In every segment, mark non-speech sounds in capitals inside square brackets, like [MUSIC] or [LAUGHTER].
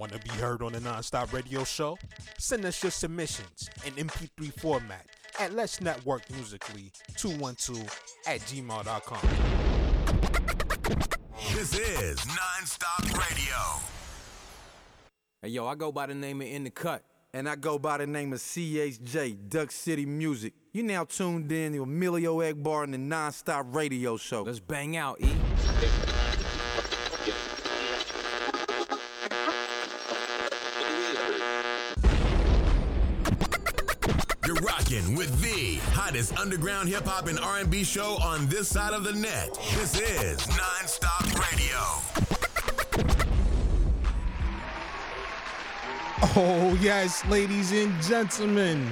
Want to be heard on the Nonstop Radio Show? Send us your submissions in MP3 format at Let's Network Musically 212 at gmail.com. This is Nonstop Radio. Hey, yo, I go by the name of In the Cut. And I go by the name of CHJ, Duck City Music. You now tuned in to Emilio Egbar and the Nonstop Radio Show. Let's bang out, E. rocking with the hottest underground hip hop and R&B show on this side of the net. This is Nonstop Radio. Oh, yes, ladies and gentlemen.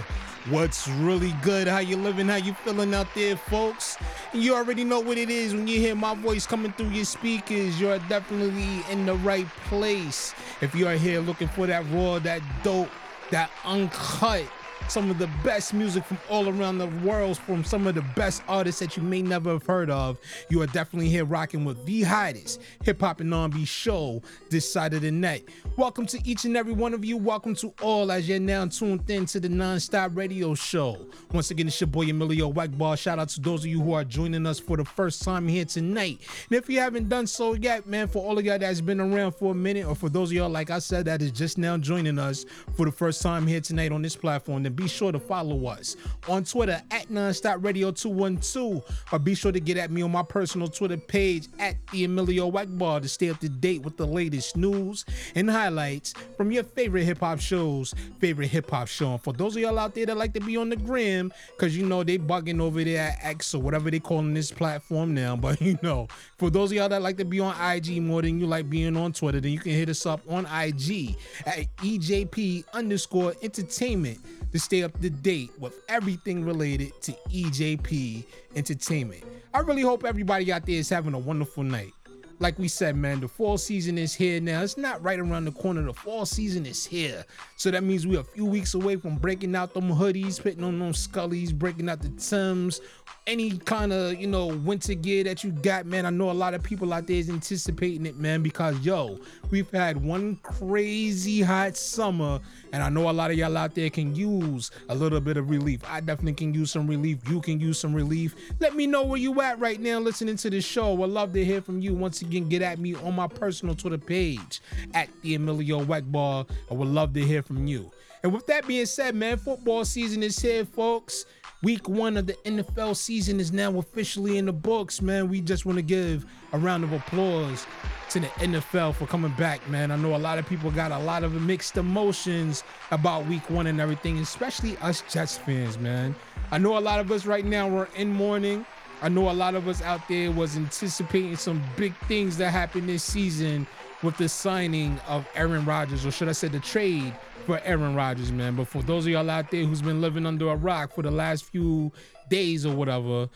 What's really good? How you living? How you feeling out there, folks? You already know what it is when you hear my voice coming through your speakers. You're definitely in the right place. If you are here looking for that raw, that dope, that uncut, some of the best music from all around the world from some of the best artists that you may never have heard of. You are definitely here rocking with the hottest hip hop and R&B show this side of the night. Welcome to each and every one of you. Welcome to all as you're now tuned in to the Nonstop Radio Show. Once again, it's your boy Emilio Egbar. Shout out to those of you who are joining us for the first time here tonight. And if you haven't done so yet, man, for all of y'all that's been around for a minute, or for those of y'all, like I said, that is just now joining us for the first time here tonight on this platform, then be sure to follow us on Twitter at Nonstop Radio 212, or be sure to get at me on my personal Twitter page at the Emilio Egbar to stay up to date with the latest news and highlights from your favorite hip hop shows, favorite hip hop show. And for those of y'all out there that like to be on the gram, because you know they bugging over there at X or whatever they calling this platform now, [LAUGHS] but you know, for those of y'all that like to be on IG more than you like being on Twitter, then you can hit us up on IG at EJP underscore entertainment to stay up to date with everything related to EJP Entertainment. I really hope everybody out there is having a wonderful night. Like we said, man, the fall season is here now. It's not right around the corner. The fall season is here. So that means we're a few weeks away from breaking out them hoodies, putting on them scullies, breaking out the Tims, any kind of, you know, winter gear that you got, man. I know a lot of people out there is anticipating it, man, because yo, we've had one crazy hot summer, and I know a lot of y'all out there can use a little bit of relief. I definitely can use some relief. You can use some relief. Let me know where you at right now listening to the show. I'd love to hear from you. Once again, get at me on my personal Twitter page at the Emilio Egbar. I would love to hear from you. And with that being said, man, football season is here, folks. Week one of the NFL season is now officially in the books, man. We just want to give a round of applause to the NFL for coming back, man. I know a lot of people got a lot of mixed emotions about week one and everything, especially us Jets fans, man. I know a lot of us right now are in mourning. I know a lot of us out there was anticipating some big things that happened this season with the signing of Aaron Rodgers, or should I say the trade for Aaron Rodgers, man. But for those of y'all out there who's been living under a rock for the last few days or whatever,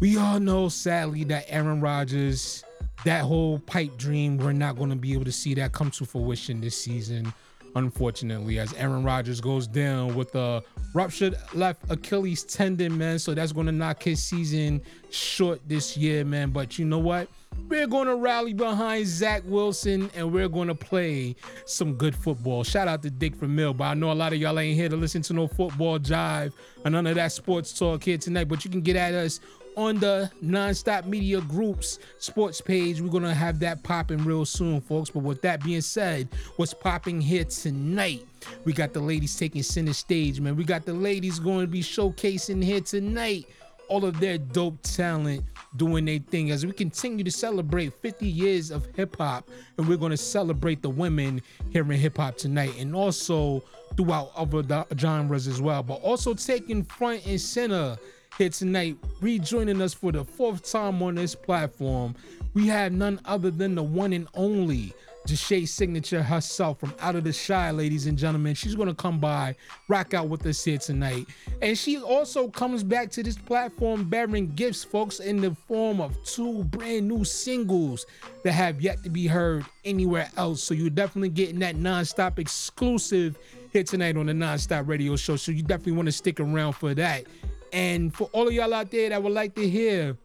we all know sadly that Aaron Rodgers, that whole pipe dream, we're not going to be able to see that come to fruition this season. Unfortunately, as Aaron Rodgers goes down with a ruptured left Achilles tendon, man. So that's going to knock his season short this year, man. But you know what? We're going to rally behind Zach Wilson and we're going to play some good football. Shout out to Dick from Mill, but I know a lot of y'all ain't here to listen to no football jive or none of that sports talk here tonight. But you can get at us on the Nonstop Media Group's sports page. We're going to have that popping real soon, folks. But with that being said, what's popping here tonight? We got the ladies taking center stage, man. We got the ladies going to be showcasing here tonight all of their dope talent doing their thing as we continue to celebrate 50 years of hip hop and we're going to celebrate the women here in hip hop tonight and also throughout other genres as well but also taking front and center here tonight rejoining us for the fourth time on this platform we have none other than the one and only Jushay Signature herself from Out of the Chi, ladies and gentlemen. She's gonna come by, rock out with us here tonight. And she also comes back to this platform bearing gifts, folks, in the form of two brand new singles that have yet to be heard anywhere else. So you're definitely getting that non-stop exclusive here tonight on the Non-Stop Radio Show. So you definitely want to stick around for that. And for all of y'all out there that would like to hear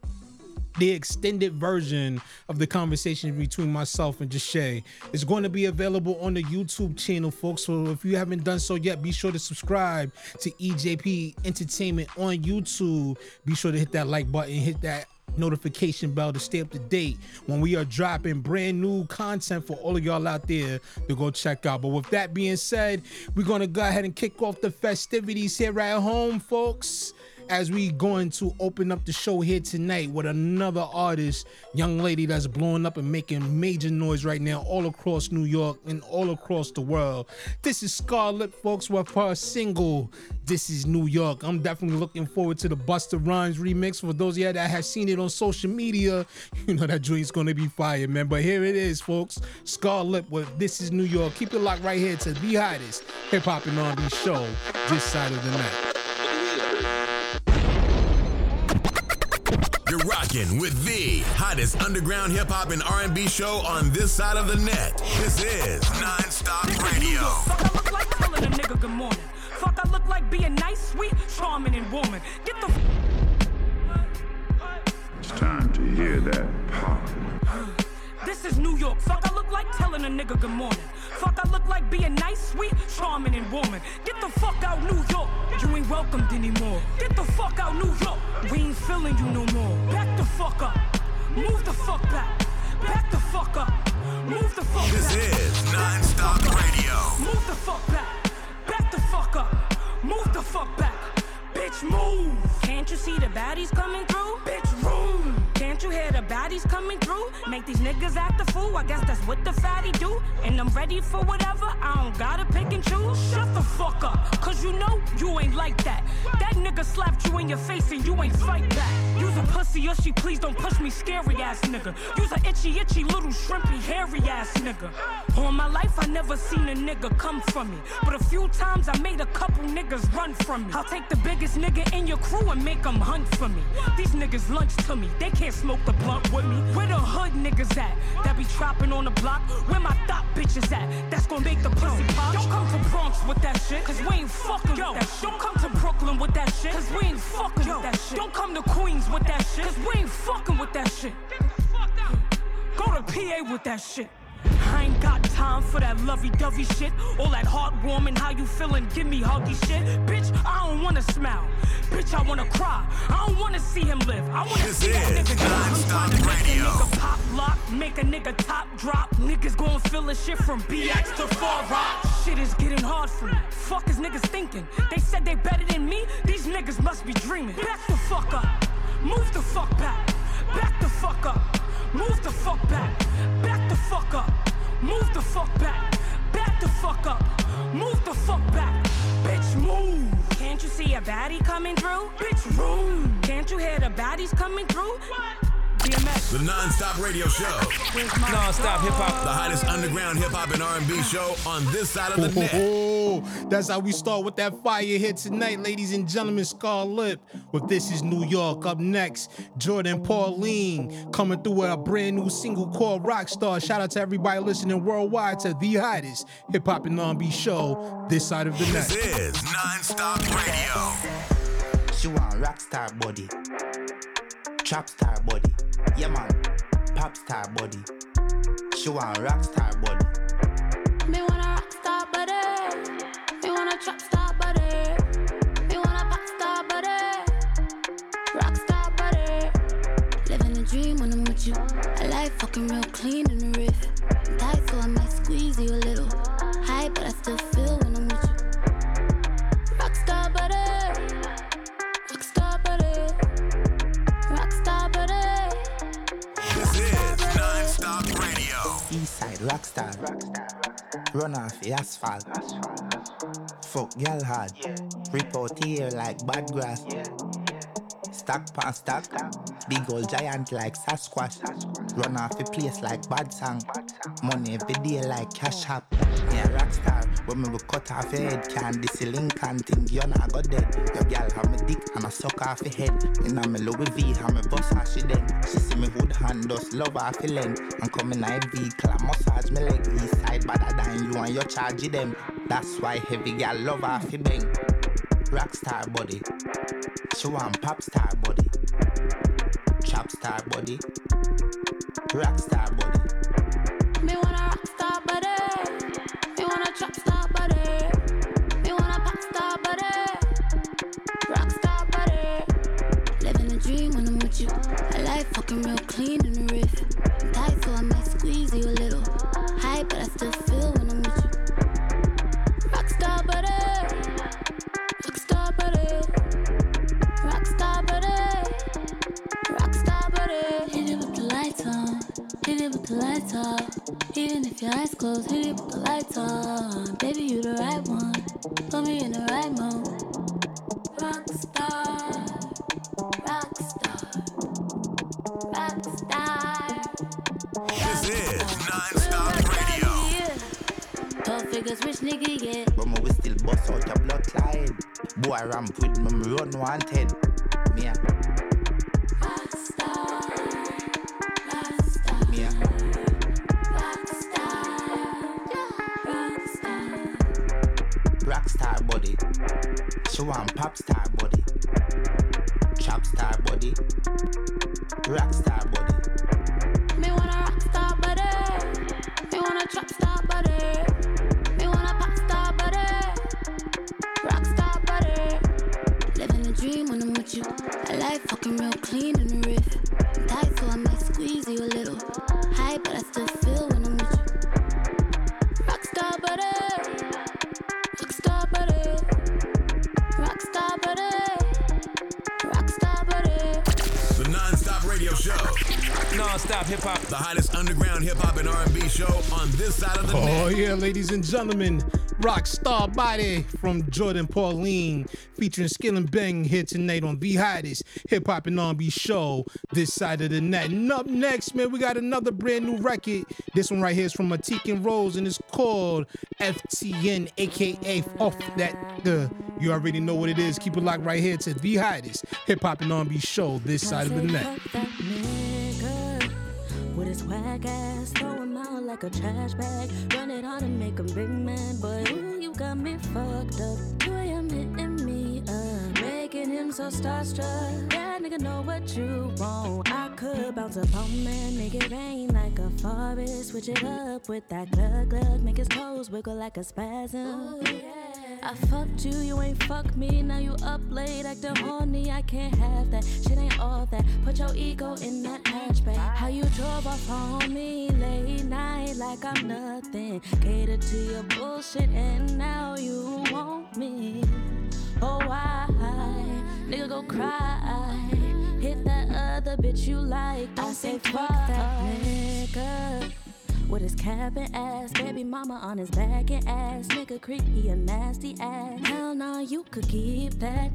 the extended version of the conversation between myself and Jushay is going to be available on the YouTube channel, folks. So if you haven't done so yet, be sure to subscribe to EJP Entertainment on YouTube. Be sure to hit that like button, hit that notification bell to stay up to date when we are dropping brand new content for all of y'all out there to go check out. But with that being said, we're gonna go ahead and kick off the festivities here at home, folks as we going to open up the show here tonight with another artist, young lady that's blowing up and making major noise right now all across New York and all across the world. This is Scarlett, folks, with her single, This is New York. I'm definitely looking forward to the Busta Rhymes remix. For those of you that have seen it on social media, [LAUGHS] you know that joint's gonna be fire, man. But here it is, folks. Scarlett with This is New York. Keep it locked right here to the hottest hip hop and R&B show this side of the night. You're rocking with the hottest underground hip hop and R&B show on this side of the net. This is Nonstop Radio. Fuck, I look like telling a nigga good morning. Fuck, I look like being nice, sweet, charming, and woman. Get the. It's time to hear that pop. This is New York. Fuck, I look like telling a nigga good morning. Fuck, I look like being nice, sweet, charming, and woman. Get the fuck out, New York. You ain't welcomed anymore. Get the fuck out, New York. We ain't feeling you no more. Back the fuck up. Move the fuck back. Back the fuck up. Move the fuck This back. is Nonstop Radio. Move the fuck back. Back the fuck up. Move the fuck back. Bitch, move. Can't you see the baddies coming through? Bitch, room. Can't you hear the baddies coming through? Make these niggas act a fool. I guess that's what the fatty do. And I'm ready for whatever. I don't gotta pick and choose. Shut the fuck up. Cause you know you ain't like that. That nigga slapped you in your face and you ain't fight back. You's a pussy or she please don't push me, scary ass nigga. You's a itchy, itchy little shrimpy, hairy ass nigga. All my life I never seen a nigga come from me. But a few times I made a couple niggas run from me. I'll take the biggest nigga in your crew and make them hunt for me. These niggas lunch to me, they can't smoke the blunt with me. Where the hood niggas at? That be trapping on the block? Where my thought bitches at? That's gonna make the pussy pop. Don't come to Bronx with that shit, cause we ain't fucking with that shit. Don't come to Brooklyn with that shit, cause we ain't fucking with that shit. Don't come to Queens with that shit, cause we ain't fucking with that shit. Go to PA with that shit. Got time for that lovey-dovey shit. All that heartwarming, how you feeling? Give me huggy shit. Bitch, I don't wanna smile. Bitch, I wanna cry. I don't wanna see him live. I wanna This see that is nigga die. I'm trying to make Radio. a nigga pop lock, make a nigga top drop. Niggas gon' feel the shit from BX to Far Rock. Shit is getting hard for me. Fuck is niggas thinking? They said they better than me. These niggas must be dreaming. Back the fuck up. Move the fuck back. Back the fuck up. Move the fuck back. Back the fuck up. Move the fuck back. Back the fuck up. Move the fuck back. Bitch, move. Can't you see a baddie coming through? Bitch, room. Can't you hear the baddies coming through? DMX. The Nonstop Radio Show. Where's Non-stop hip-hop. The hottest underground hip hop and R&B show on this side of the net. Oh, oh, oh, that's how we start with that fire here tonight, ladies and gentlemen. Scarlett with This Is New York. Up next, Jordan Pauline coming through with a brand new single called Rockstar. Shout out to everybody listening worldwide to the hottest hip hop and R&B show this side of the net. This net. is Nonstop Radio. She want rockstar body, trap star body, yeah man, pop star body. She want rockstar body. Me want a rock star body. Me want a trap star body. Me want a pop star body. Rock star body. Living a dream when I'm with you. I like fucking real clean the riff. Tight, so I might squeeze you a little. High, but I still feel Eastside rockstar, run off the asphalt. Fuck girl hard, rip out here like bad grass. Stack pan stack, big old giant like Sasquatch. Run off the place like bad song. Money every day like cash app. Rockstar. When me will cut off your head, can this Lincoln think you're not got dead. Your girl have me dick and I suck off your head. In a me Louis V, have me bust her she dead. She see me hood hand dust, love her feeling. And come in a vehicle, I massage me leg. East side better than you and your charge them. That's why heavy girl love her fi bang. Rockstar body. She want pop star body. Chop star body, rock star body. Like real clean in the riff. Tight, so I might squeeze you a little. High, but I still feel when I'm with you. Rock star body. Rock star body. Rock star body. Rock star body. Hit it with the lights on. Hit it with the lights off. Even if your eyes closed, hit it with the lights on. Baby, you the right one. Me a. Rock star. Rock star. rock star body. She want pop star body. Chop star body. Rock star body. Ladies rock star Body from Jordan Pauline, featuring Skill and Bang here tonight on the hottest hip hop and R&B show this side of the net. And up next, man, we got another brand new record. This one right here is from Matik and Rose, and it's called FTN, aka off that. Uh, you already know what it is. Keep it locked right here to the hottest hip hop and R&B show this side of the net. Fuck that nigga with his whack ass, throw him out like a trash bag. Run it on and make him big man, but ooh, you got me fucked up. You am hitting me up, making him so starstruck. That nigga know what you want. I could bounce on man, make it rain like a forest. Switch it up with that glug glug, make his toes wiggle like a spasm. I fucked you, you ain't fuck me. Now you up late, acting horny. I can't have that. Shit ain't all that. Put your ego in that hatchback. How you drove off on me late night like I'm nothing. Cater to your bullshit, and now you want me. Oh, why? Nigga, go cry. Hit that other bitch you like. I say fuck that nigga his cap and ass. Baby mama on his back and ass. Nigga creepy he a nasty ass. Hell no, you could keep that.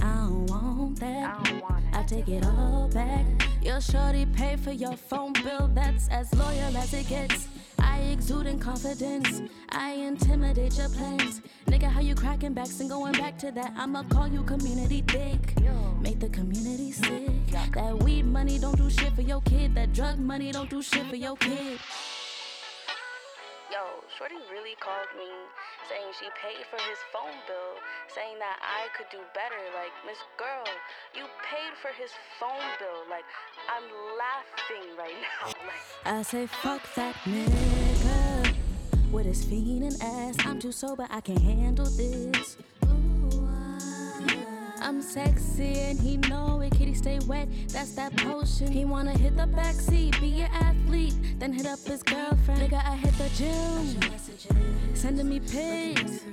I don't want that. I take it all back. Your shorty pay for your phone bill. That's as loyal as it gets. I exude in confidence. I intimidate your plans. Nigga, how you cracking backs and going back to that? I'ma call you community dick. Make the community sick. That weed money don't do shit for your kid. That drug money don't do shit for your kid. Shorty really called me saying she paid for his phone bill, saying that I could do better. Like, Miss Girl, you paid for his phone bill. Like, I'm laughing right now. [LAUGHS] Like, I say fuck that nigga with his fiendin' ass. I'm too sober, I can't handle this. I'm sexy and he know it. Kitty stay wet, that's that potion. He wanna hit the backseat, be an athlete, then hit up his girlfriend. Nigga, I hit the gym, sending me pics.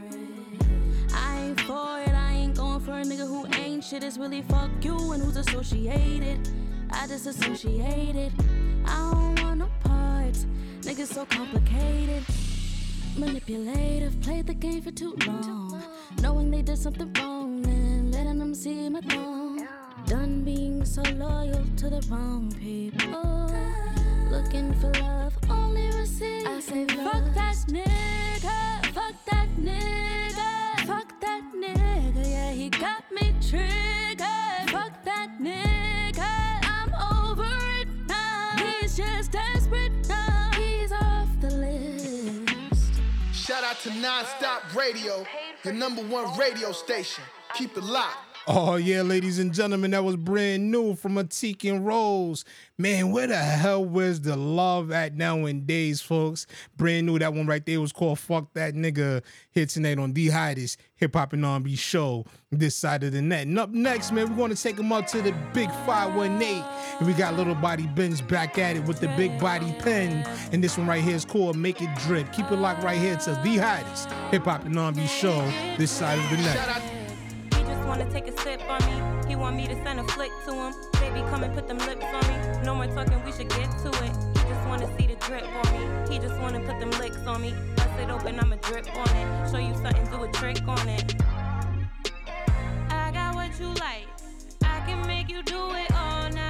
I ain't for it, I ain't going for a nigga who ain't shit. It's really fuck you and who's associated. I disassociated. I don't want no parts. Niggas so complicated. Manipulative, played the game for too long. Knowing they did something wrong see my thumb. Done being so loyal to the wrong people. Looking for love, only receive. I say, fuck that nigga, fuck that nigga, fuck that nigga. Yeah, he got me triggered. Fuck that nigga, I'm over it now. He's just desperate now. He's off the list. Shout out to Nonstop Radio, the number one radio station. Keep it locked. Oh yeah, ladies and gentlemen, that was brand new from Atik and Rose. Man, where the hell was the love at nowadays, folks? Brand new. That one right there was called "Fuck That Nigga." Here tonight on the hottest hip hop and R&B show this side of the net. And up next, man, we're gonna take them up to the Big 518, and we got Little Body Benz back at it with the Big Body Pen. And this one right here is called "Make It Drip." Keep it locked right here to the hottest hip hop and R&B show this side of the net. Wanna take a sip on me. He want me to send a flick to him. Baby, come and put them lips on me. No more talking, we should get to it. He just wanna see the drip on me. He just wanna put them licks on me. Bust it open, I'ma drip on it. Show you something, do a trick on it. I got what you like. I can make you do it all night.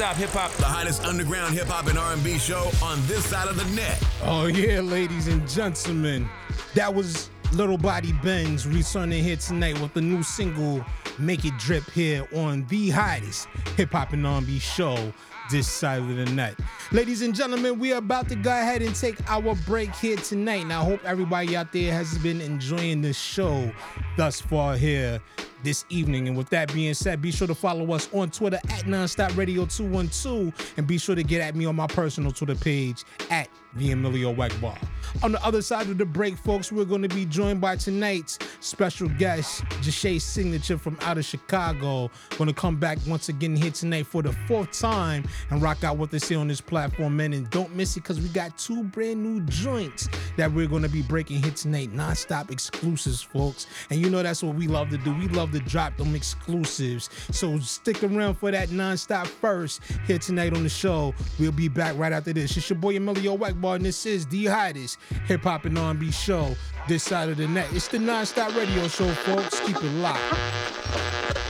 Non-stop hip hop. The hottest underground hip hop and R&B show on this side of the net. Oh yeah, ladies and gentlemen, that was Little Body Benz returning here tonight with the new single "Make It Drip" here on the hottest hip hop and R&B show this side of the net. Ladies and gentlemen, we are about to go ahead and take our break here tonight. Now, I hope everybody out there has been enjoying this show thus far here this evening. And with that being said, be sure to follow us on Twitter at Nonstop Radio 212 and be sure to get at me on my personal Twitter page at the Emilio Egbar. On the other side of the break, folks, we're going to be joined by tonight's special guest, Jushay Signature from out of Chicago. Going to come back once again here tonight for the fourth time and rock out what they here on this platform, man. And don't miss it because we got two brand new joints that we're going to be breaking here tonight. Non-stop exclusives, folks. And you know that's what we love to do. We love to drop them exclusives. So stick around for that non-stop first here tonight on the show. We'll be back right after this. It's your boy Emilio Egbar, and this is the hottest hip hop and R&B show this side of the net. It's the non-stop radio show, folks. Keep it locked.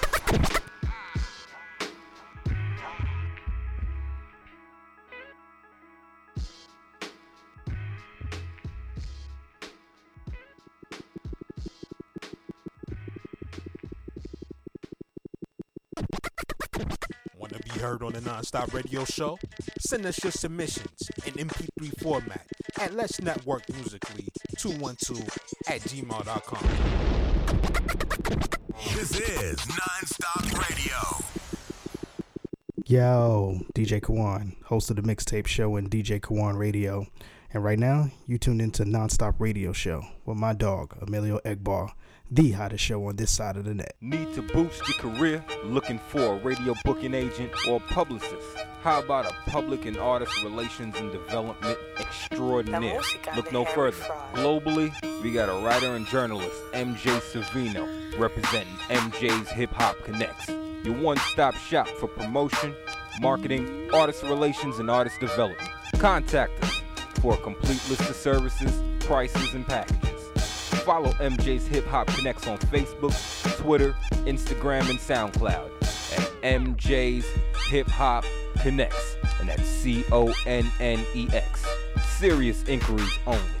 Want to be heard on the Nonstop Radio Show? Send us your submissions in MP3 format at Let's Network Musically 212 at gmail.com. This is Nonstop Radio. Yo, DJ Kawan, host of the Mixtape Show and DJ Kawan Radio. And right now, you tuned into Nonstop Radio Show with my dog, Emilio Egbar, the hottest show on this side of the net. Need to boost your career? Looking for a radio booking agent or publicist? How about a public and artist relations and development extraordinaire? Look no further. Globally, we got a writer and journalist, MJ Savino, representing MJ's Hip Hop Connex. Your one stop shop for promotion, marketing, artist relations, and artist development. Contact us for a complete list of services, prices, and packages. Follow MJ's Hip Hop Connex on Facebook, Twitter, Instagram, and SoundCloud at MJ's Hip Hop Connex, and that's C O N N E X. Serious inquiries only.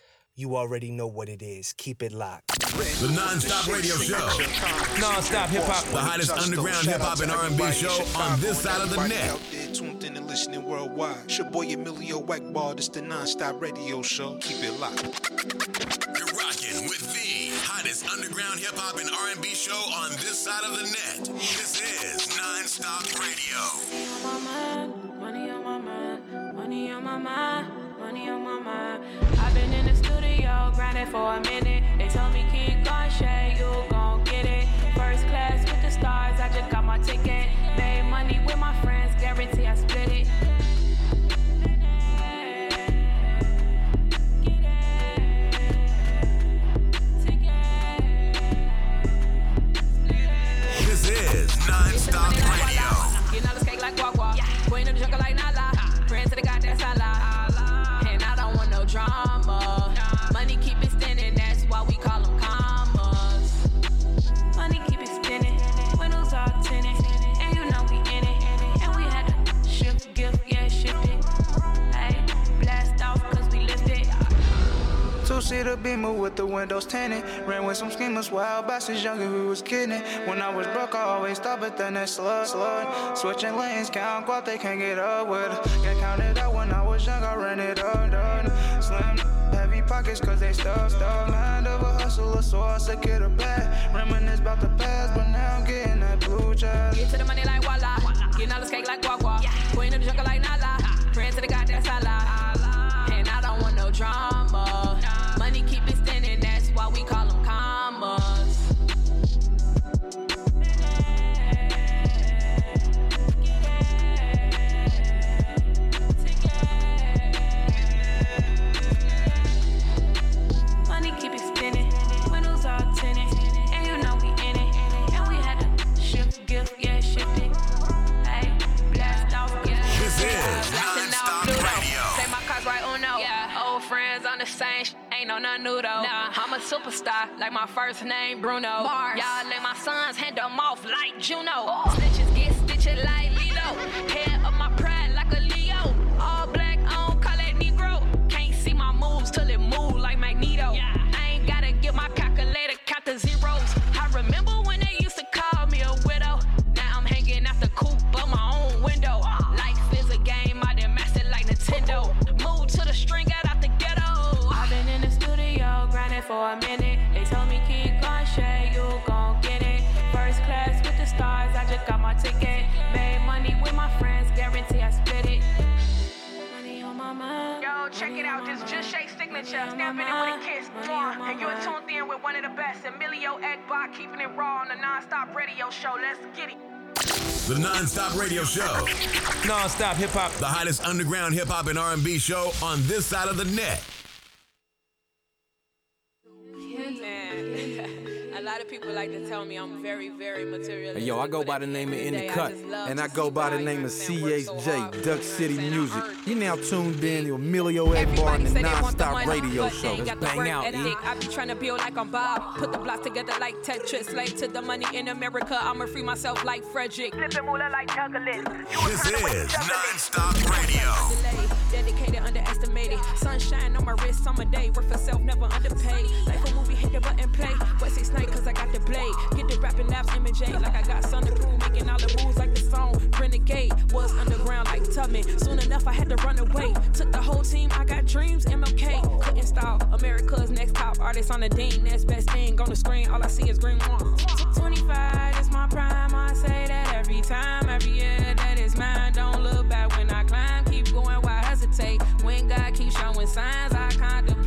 You already know what it is. Keep it locked. The Non-Stop Radio Show. Non-stop hip hop. The hottest underground hip hop and R&B show on this side of the net. Out there tuned in and listening worldwide. It's your boy Emilio Egbar. This the Non-Stop Radio Show. Keep it locked. You're rocking with the hottest underground hip hop and R&B show on this side of the net. This is Non-Stop Radio. Money on my mind, money on my mind, money on my mind. I've been in the studio oh, grinding for a minute. They told me keep going, Shay, you the windows tinted. Ran with some schemers wild back since younger we was kidding. When I was broke, I always stop at the next slug, slug. Switching lanes, count guap, they can't get up with. Get counted out when I was young, I ran it up, done. Slim, heavy pockets cause they stuff, stuff. Mind of a hustler, so I said get a bag. Reminisce about the past, but now I'm getting that blue check. Get to the money like Walla. Getting all this cake like Guagua. Queen of the jungle like Nala. No nothing new though. Nah, I'm a superstar, like my first name Bruno. Y'all let my sons hand them off like Juno. Oh. Snitches get stitched like Lilo. Head of my pride like a Leo. All black on, call that Negro. Can't see my moves till it move like Magneto. I just Shay. Snapping it with a kiss. Mwah. And you're tuned in with one of the best, Emilio Egbar, keeping it raw on the non-stop radio show. Let's get it. The Non-Stop Radio Show. Non-stop hip hop. The hottest underground hip hop and R&B show on this side of the net. Lot of people like to tell me I'm very, very materialistic. Yo, I go by the name of In the Cut. And I go by the name of CHJ, Duck City Music. You now tuned in to Emilio Egbar and the Non-Stop Radio Show. Let's bang out, ethic. I be trying to build like I'm Bob. Put the blocks together like Tetris. Slave to the money in America. I'ma free myself like Frederick. Flipping moolah like Douglas. This is Non-Stop Radio. Dedicated, underestimated. Sunshine on my wrist, summer day. Work for self, never underpaid. Like a movie, hit the button, play. West Six Night, cause I got the blade. Get the rapping laps, image eh? Like I got Sun to prove, making all the moves like the song. Renegade was underground like Tubman. Soon enough, I had to run away. Took the whole team, I got dreams, MLK. Couldn't stop. America's next top artist on the dean. That's best thing on the screen. All I see is green one. 25 is my prime. I say that every time, every year that is mine. Don't look When God keeps showing signs, I contemplate.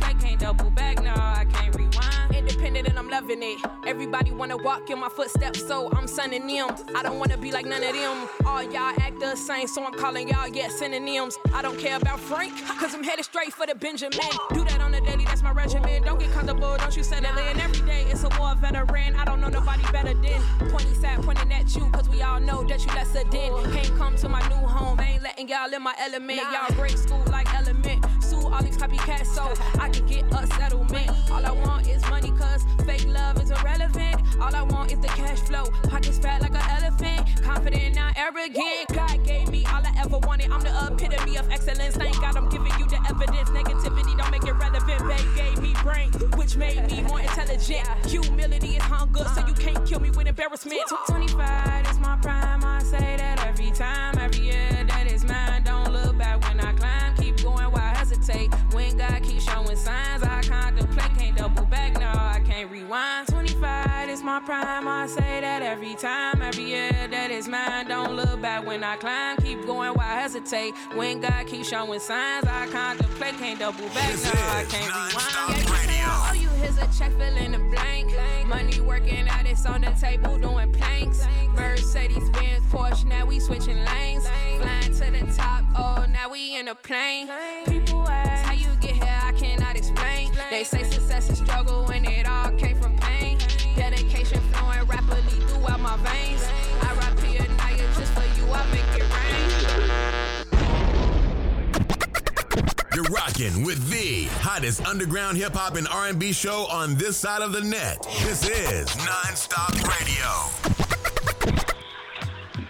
Independent and I'm loving it. Everybody wanna walk in my footsteps, so I'm sending them. I don't wanna be like none of them. All y'all act the same, so I'm calling y'all, yeah, synonyms. I don't care about Frank, cause I'm headed straight for the Benjamin. Do that on the daily, that's my regimen. Don't get comfortable, don't you settle in. Every day it's a war veteran. I don't know nobody better than. Pointy side pointing at you, cause we all know that you lesser than. Can't come to my new home, ain't letting y'all in my element. Y'all great school like element. Copycats so I can get a settlement. All I want is money, cause fake love is irrelevant. All I want is the cash flow. Pockets fat like an elephant. Confident, not arrogant. God gave me all I ever wanted. I'm the epitome of excellence. Thank God I'm giving you the evidence. Negativity don't make it relevant. Babe gave me brain, which made me more intelligent. Humility is hunger, so you can't kill me with embarrassment. 25 is my prime. I say that every time, every rewind. 25 is my prime. I say that every time, every year that is mine. Don't look back when I climb. Keep going, why hesitate? When God keeps showing signs, I contemplate. Can't double back, no, I can't rewind. Yeah, you All you here's a check filling the blank. Money working out, it's on the table doing planks. Mercedes Benz, Porsche, now we switching lanes. Flying to the top, oh, now we in a plane. People ask They say success is struggle when it all came from pain. Dedication flowing rapidly throughout my veins. I rap here Naya just for you, I make it rain. You're rocking with the hottest underground hip hop and R&B show on this side of the net. This is Non-Stop Radio.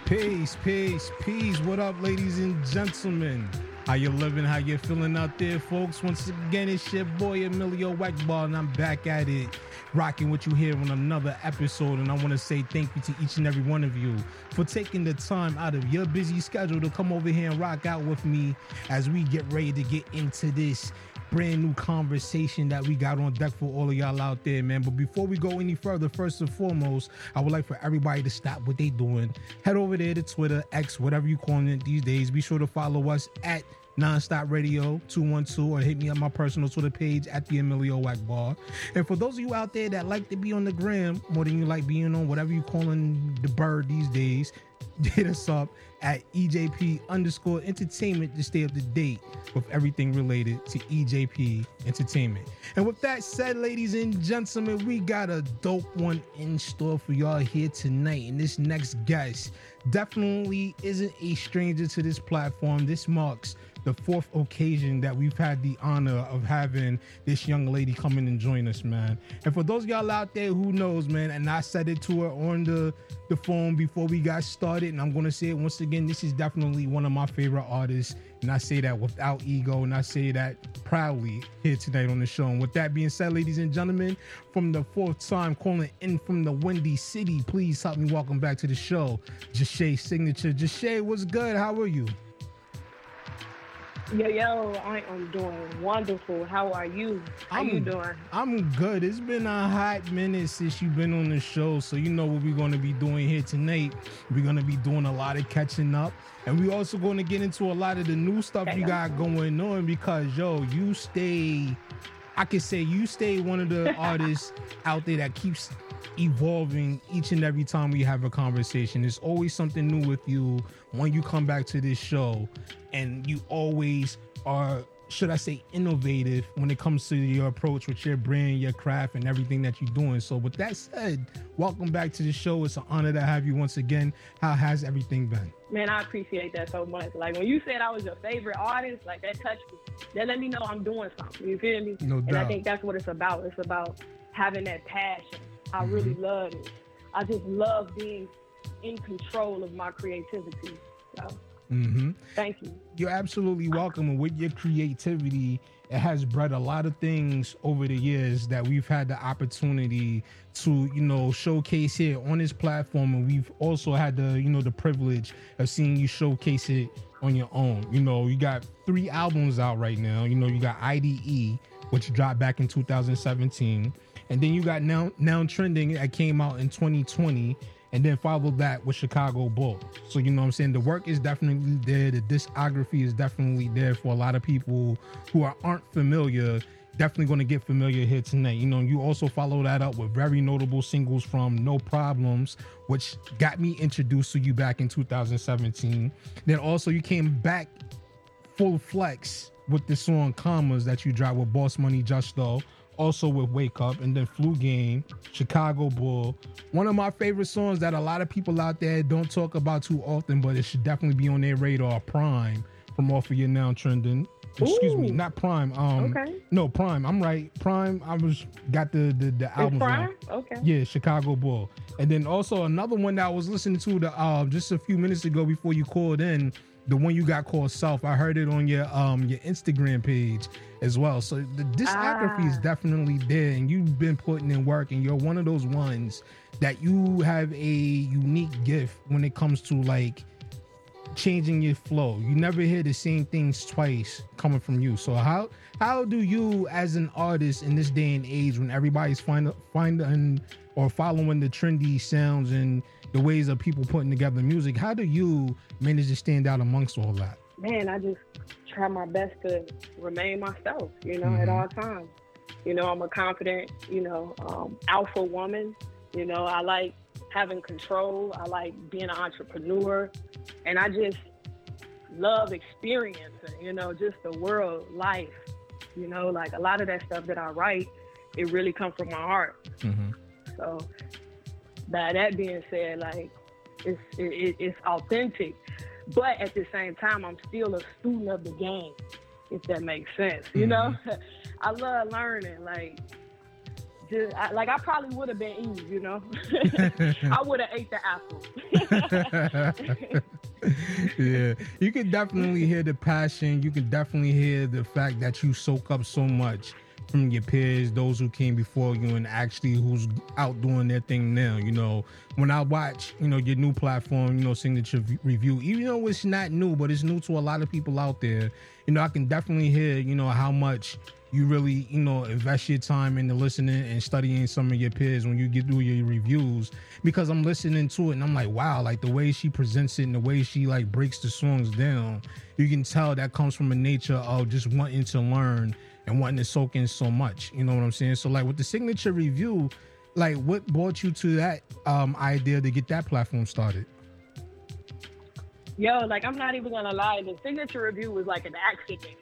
Peace, peace, peace. What up, ladies and gentlemen? How you living? How you feeling out there, folks? Once again, it's your boy Emilio Egbar, and I'm back at it, rocking with you here on another episode. And I want to say thank you to each and every one of you for taking the time out of your busy schedule to come over here and rock out with me as we get ready to get into this brand new conversation that we got on deck for all of y'all out there, man. But before we go any further, first and foremost, I would like for everybody to stop what they doing. Head over there to Twitter, X, whatever you calling it these days. Be sure to follow us at Nonstop Radio 212 or hit me on my personal Twitter page at the Emilio Egbar. And for those of you out there that like to be on the gram more than you like being on whatever you calling the bird these days, [LAUGHS] hit us up at EJP underscore entertainment to stay up to date with everything related to EJP entertainment. And with that said, ladies and gentlemen, we got a dope one in store for y'all here tonight. And this next guest definitely isn't a stranger to this platform. This marks the fourth occasion that we've had the honor of having this young lady come in and join us, man. And for those y'all out there who knows, man, and I said it to her on the the phone before we got started, and I'm gonna say it once again. This is definitely one of my favorite artists, and I say that without ego, and I say that proudly here tonight on the show. And with that being said, ladies and gentlemen, from the fourth time calling in from the Windy City, please help me welcome back to the show, Jushay Signature. Jushay, what's good? How are you? Yo, yo, I am doing wonderful. How are you? How I'm, you doing? I'm good. It's been a hot minute since you've been on the show, so you know what we're going to be doing here tonight. We're going to be doing a lot of catching up, and we're also going to get into a lot of the new stuff you got going on because, yo, you stay. I can say you stay one of the [LAUGHS] artists out there that keeps evolving each and every time we have a conversation. There's always something new with you when you come back to this show, and you always are should I say, innovative when it comes to your approach with your brand, your craft, and everything that you're doing. So, with that said, welcome back to the show. It's an honor to have you once again. How has everything been? Man, I appreciate that so much. Like when you said I was your favorite artist, like that touched me. That let me know I'm doing something. You feel me? No doubt. And I think that's what it's about. It's about having that passion. I really Mm-hmm. love it. I just love being in control of my creativity. So Mm-hmm. thank you. You're absolutely welcome. And with your creativity, it has bred a lot of things over the years that we've had the opportunity to, you know, showcase here on this platform. And we've also had the, you know, the privilege of seeing you showcase it on your own. You know, you got three albums out right now. You know, you got IDE, which dropped back in 2017. And then you got Now Now Trending that came out in 2020 and then followed that with Chicago Bull. So you know what I'm saying? The work is definitely there. The discography is definitely there for a lot of people who are, aren't familiar. Definitely going to get familiar here tonight. You know, you also follow that up with very notable singles from No Problems, which got me introduced to you back in 2017. Then also you came back full flex with the song Commas that you dropped with Boss Money Justo, also with Wake Up, and then Flu Game, Chicago Bull. One of my favorite songs that a lot of people out there don't talk about too often, but it should definitely be on their radar. Prime from off of your now trending. Excuse me, not Prime. Um, Okay. no Prime. I'm right. Prime. I was got the the, the album. Prime? Okay. Yeah, Chicago Bull. And then also another one that I was listening to the uh, just a few minutes ago before you called in, the one you got called Self. I heard it on your um your Instagram page as well. So the discography is Ah. definitely there and you've been putting in work and you're one of those ones that you have a unique gift when it comes to like changing your flow. You never hear the same things twice coming from you. So how how do you as an artist in this day and age when everybody's find, finding or following the trendy sounds and the ways of people putting together music, how do you manage to stand out amongst all that? man, I just try my best to remain myself, you know, at Mhm. all times. You know, I'm a confident, you know, um, alpha woman. You know, I like having control. I like being an entrepreneur. And I just love experiencing, you know, just the world, life. You know, like a lot of that stuff that I write, it really comes from my heart. Mm-hmm. So, by that being said, like it's it, it- it's authentic, but at the same time, I'm still a student of the game, if that makes sense. You mm-hmm. know, [LAUGHS] I love learning. Like, just I, like I probably would have been Eve. You know, [LAUGHS] I would have ate the apple. [LAUGHS] yeah, you can definitely hear the passion. You can definitely hear the fact that you soak up so much from your peers, those who came before you, and actually who's out doing their thing now. You know, when I watch, you know, your new platform, you know, Signature V- Review, even though it's not new, but it's new to a lot of people out there. You know, I can definitely hear, you know, how much you really, you know, invest your time into listening and studying some of your peers when you get through your reviews. Because I'm listening to it and I'm like, wow, like the way she presents it and the way she like breaks the songs down, you can tell that comes from a nature of just wanting to learn and wanting to soak in so much. You know what I'm saying? So like with the signature review, like what brought you to that um idea to get that platform started? Yo, like I'm not even gonna lie, the signature review was like an accident.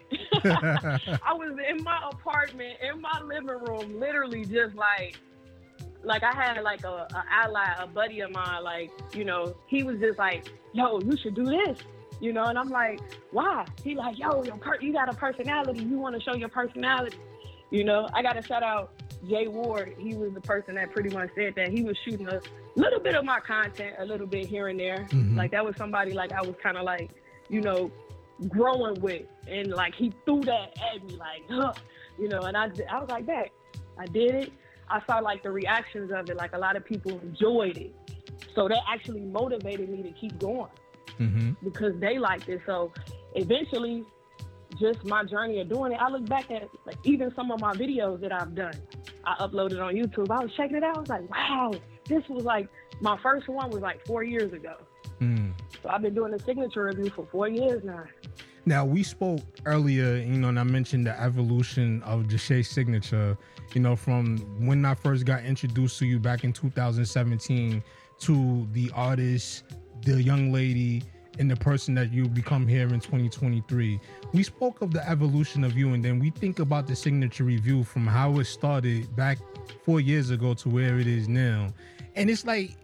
[LAUGHS] I was in my apartment, in my living room, literally just like, like I had like a, a ally, a buddy of mine, like you know, he was just like, "Yo, you should do this," you know, and I'm like, "Why?" He like, "Yo, your per- you got a personality. You want to show your personality." You know, I got to shout out Jay Ward. He was the person that pretty much said that he was shooting a little bit of my content, a little bit here and there. Mhm. Like that was somebody like I was kind of like, you know, growing with, and like he threw that at me, like, huh, you know, and I, I was like, that, I did it. I saw like the reactions of it, like a lot of people enjoyed it, so that actually motivated me to keep going Mm-hmm. because they liked it. So eventually, just my journey of doing it, I look back at like even some of my videos that I've done. I uploaded on YouTube. I was checking it out. I was like, wow, this was like my first one was like four years ago. Mm. So I've been doing the signature review for four years now. Now we spoke earlier, you know, and I mentioned the evolution of Jushay signature. You know, from when I first got introduced to you back in 2017 to the artist, the young lady, and the person that you become here in 2023. We spoke of the evolution of you, and then we think about the signature review from how it started back four years ago to where it is now. And it's like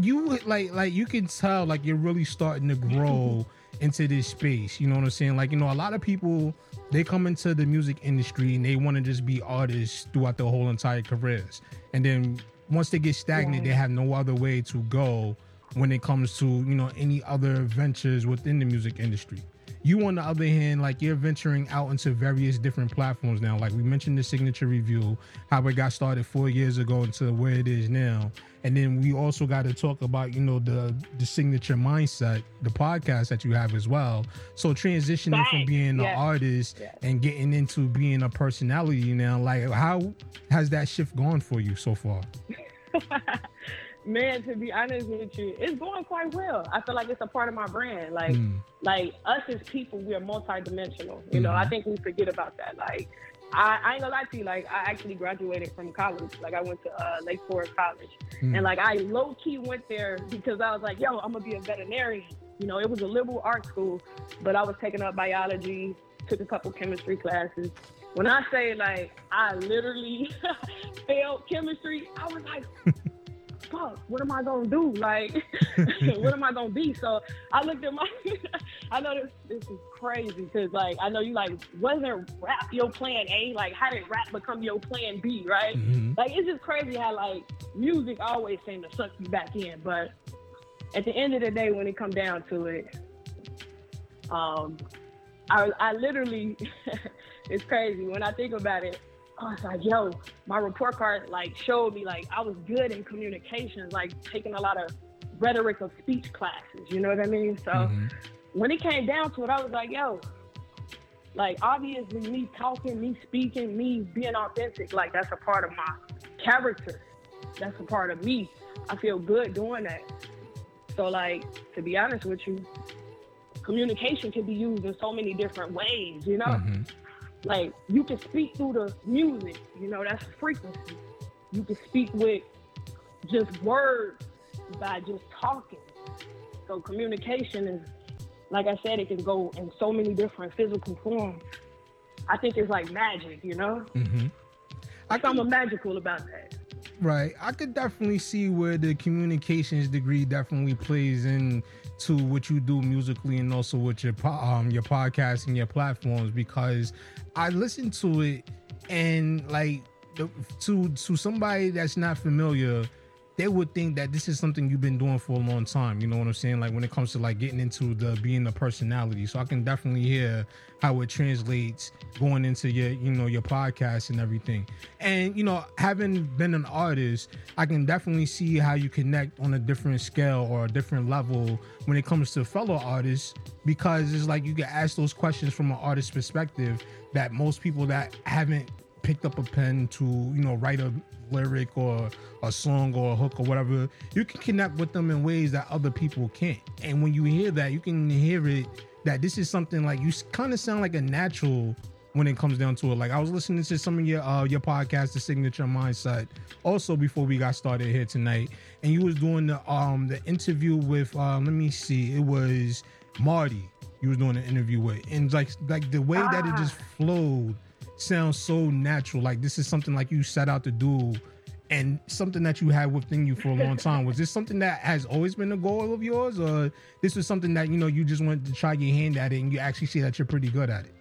you like like you can tell like you're really starting to grow mm-hmm. into this space. You know what I'm saying? Like, you know, a lot of people they come into the music industry and they want to just be artists throughout their whole entire careers. And then once they get stagnant, they have no other way to go when it comes to, you know, any other ventures within the music industry. You, on the other hand, like you're venturing out into various different platforms now. Like we mentioned the signature review, how it got started four years ago into where it is now. And then we also got to talk about, you know, the the signature mindset, the podcast that you have as well. So transitioning from Right. being an artist Yeah. and getting into being a personality now, like how has that shift gone for you so far? [LAUGHS] Man, to be honest with you, it's going quite well. I feel like it's a part of my brand. Like, Mm. like us as people, we are multidimensional. You know, I Mhm. think we forget about that. Like, I, I ain't gonna lie to you. Like, I actually graduated from college. Like, I went to uh, Lake Forest College, Mm. and like I low key went there because I was like, yo, I'm gonna be a veterinarian. You know, it was a liberal art school, but I was taking up biology, took a couple chemistry classes. When I say like I literally [LAUGHS] failed chemistry, I was like, fuck, what am I gonna do? Like, [LAUGHS] [LAUGHS] what am I gonna be? So I looked at my, [LAUGHS] I know this this is crazy because like I know you like wasn't rap your plan A? Like how did rap become your plan B? Right? Mhm. Like it's just crazy how like music always seems to suck you back in, but at the end of the day, when it come down to it, um, I I literally, it's crazy when I think about it. I was like, yo, my report card like showed me like I was good in communications, like taking a lot of rhetoric of speech classes. You know what I mean? So Mm-hmm. when it came down to it, I was like, yo, like obviously me talking, me speaking, me being authentic, like that's a part of my character. That's a part of me. I feel good doing that. So like to be honest with you, communication can be used in so many different ways, you know? Mm-hmm. Like you can speak through the music, you know, that's frequency. You can speak with just words by just talking. So communication is like I said, it can go in so many different physical forms. I think it's like magic, you know? Mm-hmm. I I'm magical about that. Right. I could definitely see where the communications degree definitely plays into what you do musically and also with your um your podcast and your platforms because I listen to it and like to to somebody that's not familiar they would think that this is something you've been doing for a long time. You know what I'm saying? Like when it comes to like getting into the being a personality. So I can definitely hear how it translates going into your, you know, your podcast and everything. And you know, having been an artist, I can definitely see how you connect on a different scale or a different level when it comes to fellow artists because it's like you get asked those questions from an artist perspective that most people that haven't picked up a pen to you know write a lyric or a song or a hook or whatever you can connect with them in ways that other people can't. And when you hear that you can hear it that this is something like you kind of sound like a natural when it comes down to it. Like i was listening to some of your uh your podcast the signature mindset also before we got started here tonight. And you was doing the um the interview with um let me see it was marty you was doing an interview with. And like like the way that it just flowed sounds so natural. Like this is something like you set out to do and something that you had within you for a long time. Was this something that has always been a goal of yours or this was something that, you know, you just wanted to try your hand at it and you actually see that you're pretty good at it?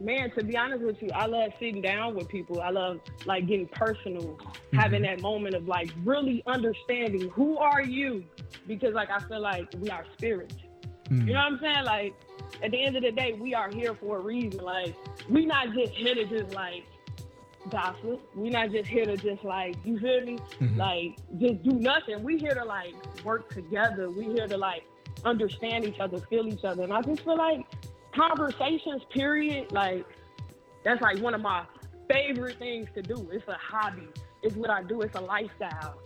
Man, to be honest with you, I love sitting down with people. I love like getting personal, mm-hmm. having that moment of like really understanding who are you, because like I feel like we are spirits. Mm. You know what I'm saying? Like at the end of the day, we are here for a reason. Like we not just here to just like gossip. We not just here to just like you feel me? Mhm. Like just do nothing. We here to like work together. We here to like understand each other, feel each other. And I just feel like conversations, period, like that's like one of my favorite things to do. It's a hobby. It's what I do. It's a lifestyle.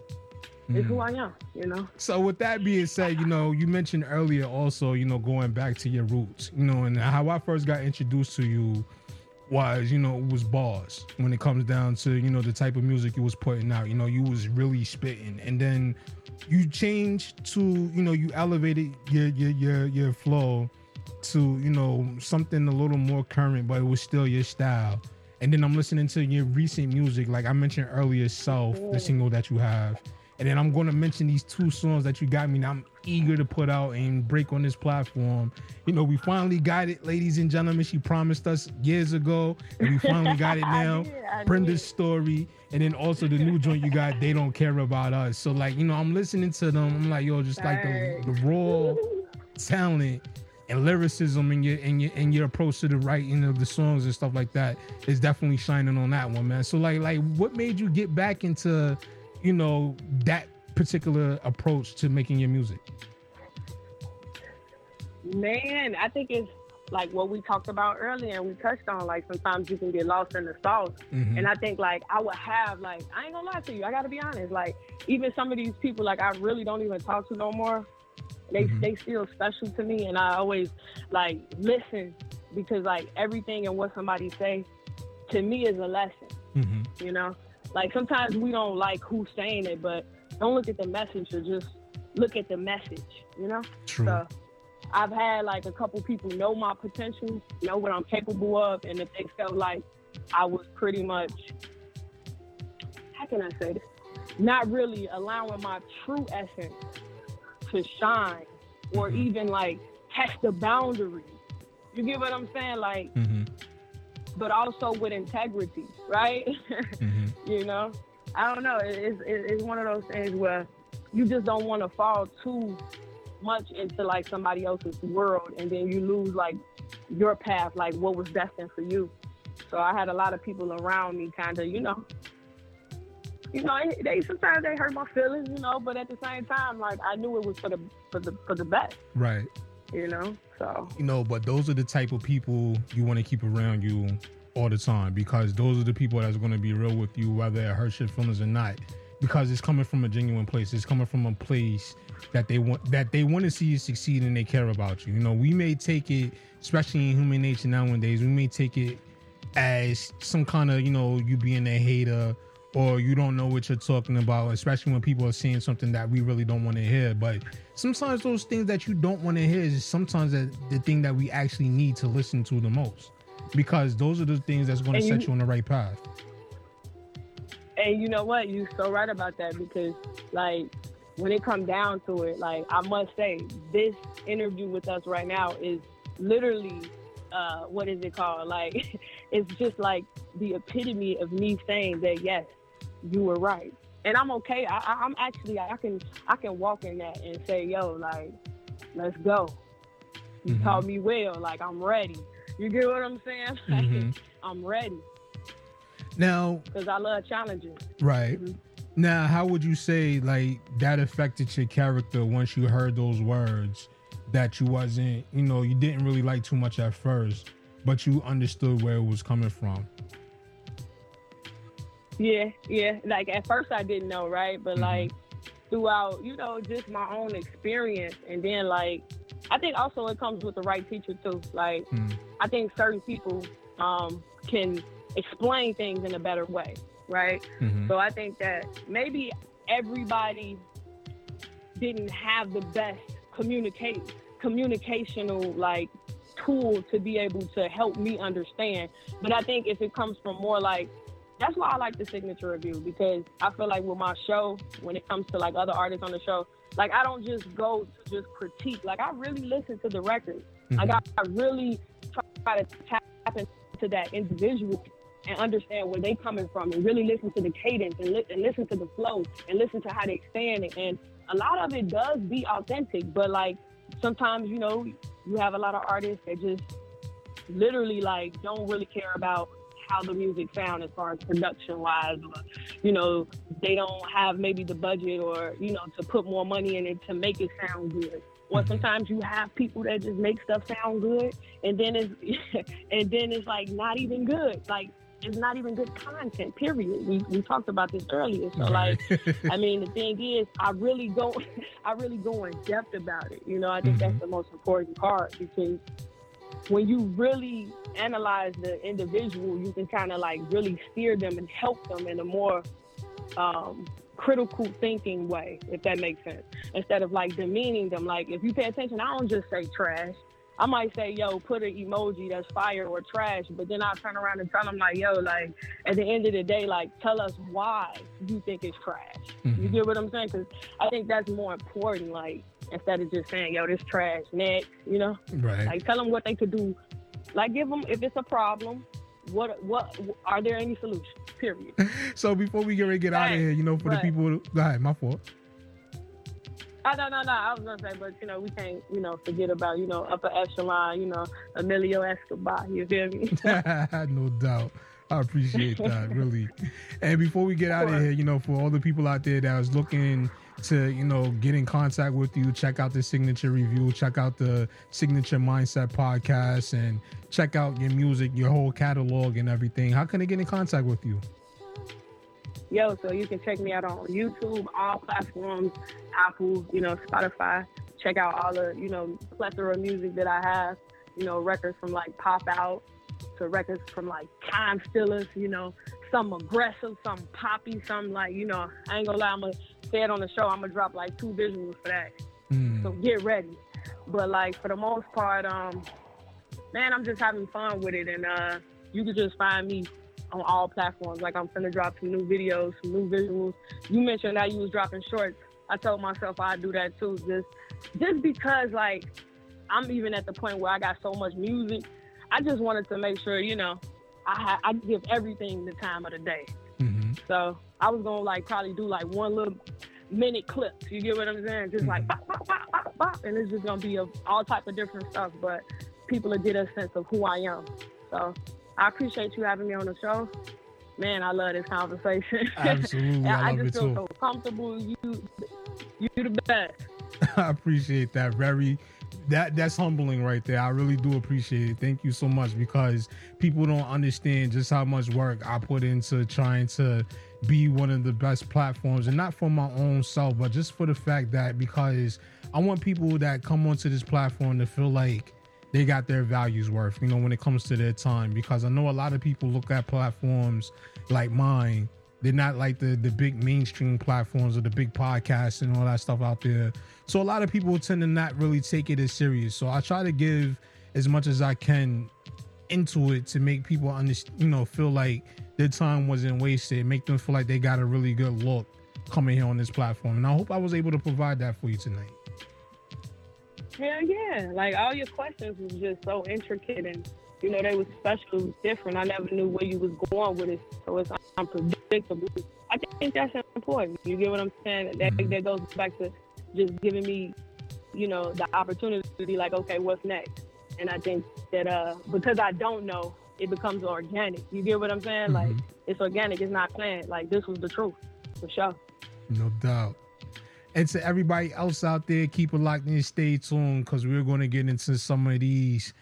It's who mm. I am, you know? So with that being said, you know, you mentioned earlier also, you know, going back to your roots, you know, and how I first got introduced to you was, you know, it was bars when it comes down to, you know, the type of music you was putting out. You know, you was really spitting. And then you changed to, you know, you elevated your your your your flow to, you know, something a little more current, but it was still your style. And then I'm listening to your recent music, like I mentioned earlier, Self, the single that you have. And then I'm going to mention these two songs that you got me. Now I'm eager to put out and break on this platform. You know, we finally got it, ladies and gentlemen. She promised us years ago, and we finally got it [LAUGHS] now. Brenda's story, and then also the new joint you got. They don't care about us. So like, you know, I'm listening to them. I'm like, yo, just like the, the raw [LAUGHS] talent and lyricism and your and your and your approach to the writing of the songs and stuff like that is definitely shining on that one, man. So like like what made you get back into, you know, that particular approach to making your music? Man, I think it's like what we talked about earlier and we touched on. Like sometimes you can get lost in the sauce. Mhm. And I think like I would have like I ain't gonna lie to you. I gotta be honest. Like even some of these people like I really don't even talk to no more. They they still special to me, and I always like listen because like everything and what somebody say to me is a lesson. Mm-hmm. You know, like sometimes we don't like who's saying it, but don't look at the message or just look at the message. You know. True. So I've had like a couple people know my potential, know what I'm capable of, and if they felt like I was pretty much, how can I say this? Not really allowing my true essence to shine or even like test the boundaries. You get what I'm saying? Like, Mm-hmm. But also with integrity, right? [LAUGHS] Mm-hmm. you know, I don't know. It's, it's one of those things where you just don't want to fall too much into like somebody else's world, and then you lose like your path, like what was destined for you. So I had a lot of people around me, kind of, you know, you know, they sometimes they hurt my feelings, you know, but at the same time, like I knew it was for the for the for the best, Right. you know. So You know, but those are the type of people you want to keep around you all the time because those are the people that's going to be real with you, whether it hurts your feelings or not. Because it's coming from a genuine place. It's coming from a place that they want that they want to see you succeed and they care about you. You know, we may take it, especially in human nature nowadays, we may take it as some kind of you know you being a hater or you don't know what you're talking about especially when people are saying something that we really don't want to hear but sometimes those things that you don't want to hear is sometimes the, the thing that we actually need to listen to the most because those are the things that's going to set you- you on the right path And you know what? You're so right about that because, like, when it comes down to it, like, I must say, this interview with us right now is literally, uh, what is it called? Like, [LAUGHS] it's just like the epitome of me saying that, yes, you were right. And I'm okay. I, I, I'm actually, I can, I can walk in that and say, yo, like, let's go. You Mhm. taught me well. Like, I'm ready. You get what I'm saying? [LAUGHS] Like, Mhm. I'm ready now because I love challenges. right now how would you say like that affected your character once you heard those words that you wasn't you know you didn't really like too much at first but you understood where it was coming from Yeah, yeah. Like at first I didn't know, right? But like throughout, you know, just my own experience and then like I think also it comes with the right teacher too. Like I think certain people um can explain things in a better way, right? Mhm. So I think that maybe everybody didn't have the best communicate communicational like tool to be able to help me understand. But I think if it comes from more like that's why I like the signature review because I feel like with my show, when it comes to like other artists on the show, like I don't just go to just critique. Like I really listen to the record. Like mm-hmm. I, I really try to tap into that individual and understand where they coming from and really listen to the cadence and, li- and listen to the flow and listen to how they stand it. And a lot of it does be authentic, but like sometimes, you know, you have a lot of artists that just literally like don't really care about how the music sound as far as production wise or you know they don't have maybe the budget or you know to put more money in it to make it sound good. Or mm-hmm. sometimes you have people that just make stuff sound good and then it's [LAUGHS] and then it's like not even good. Like it's not even good content period. We, we talked about this earlier so like i mean the thing is i really go [LAUGHS] i really go in depth about it. You know i think that's mm-hmm. the most important part because when you really analyze the individual, you can kind of like really steer them and help them in a more um, critical thinking way, if that makes sense. Instead of like demeaning them. Like if you pay attention, I don't just say trash. I might say, yo, put an emoji that's fire or trash, but then I'll turn around and tell them like, yo, like at the end of the day, like tell us why you think it's trash. Mm-hmm. You get what I'm saying? Because I think that's more important. Like instead of just saying, yo, this trash next, you know? Right. Like tell them what they could do. Like give them if it's a problem, what what are there any solutions? Period. [LAUGHS] so before we get ready to get right. out of here, you know, for right. the people, go ahead, my fault. Oh, no, no, no. I was gonna say, but you know, we can't, you know, forget about, you know, upper echelon, you know, Emilio Egbar. You feel me? [LAUGHS] no doubt. I appreciate that, really. [LAUGHS] And before we get out of here, you know, for all the people out there that was looking to, you know, get in contact with you, check out the Signature Review, check out the Signature Mindset podcast, and check out your music, your whole catalog, and everything. How can they get in contact with you? Yo, so you can check me out on YouTube, all platforms, Apple, you know, Spotify. Check out all the, you know, plethora of music that I have. You know, records from like Pop Out to records from like Time Stealers, you know, some aggressive, some poppy, some like, you know, I ain't gonna lie, I'm gonna say it on the show, I'm gonna drop like two visuals for that. Mm. So get ready. But like for the most part, um, man, I'm just having fun with it and uh you can just find me on all platforms. Like I'm gonna drop some new videos, some new visuals. You mentioned that you was dropping shorts. I told myself I'd do that too, just just because like I'm even at the point where I got so much music. I just wanted to make sure, you know, I ha- I give everything the time of the day. Mm-hmm. So I was gonna like probably do like one little minute clips. You get what I'm saying? Just mm-hmm. like bop, bop, bop, bop, bop, and it's just gonna be of all type of different stuff. But people will get a sense of who I am. So I appreciate you having me on the show. Man, I love this conversation. [LAUGHS] Absolutely, I, I just feel too. so comfortable. You, you the best. [LAUGHS] I appreciate that very. That that's humbling right there. I really do appreciate it. Thank you so much because people don't understand just how much work I put into trying to be one of the best platforms and not for my own self, but just for the fact that because I want people that come onto this platform to feel like they got their values worth, you know, when it comes to their time. Because I know a lot of people look at platforms like mine. They're not like the the big mainstream platforms or the big podcasts and all that stuff out there. So a lot of people tend to not really take it as serious. So I try to give as much as I can into it to make people understand, you know, feel like their time wasn't wasted, make them feel like they got a really good look coming here on this platform. And I hope I was able to provide that for you tonight. Hell yeah. Like all your questions was just so intricate and you know, they was special, different. I never knew where you was going with it. So it's unpredictable. I think that's important. You get what I'm saying? That mm-hmm. that goes back to just giving me, you know, the opportunity to be like, okay, what's next? And I think that uh because I don't know, it becomes organic. You get what I'm saying? Mm-hmm. Like it's organic, it's not planned. Like this was the truth, for sure. No doubt. And to everybody else out there, keep it locked in, stay tuned, because we're going to get into some of these.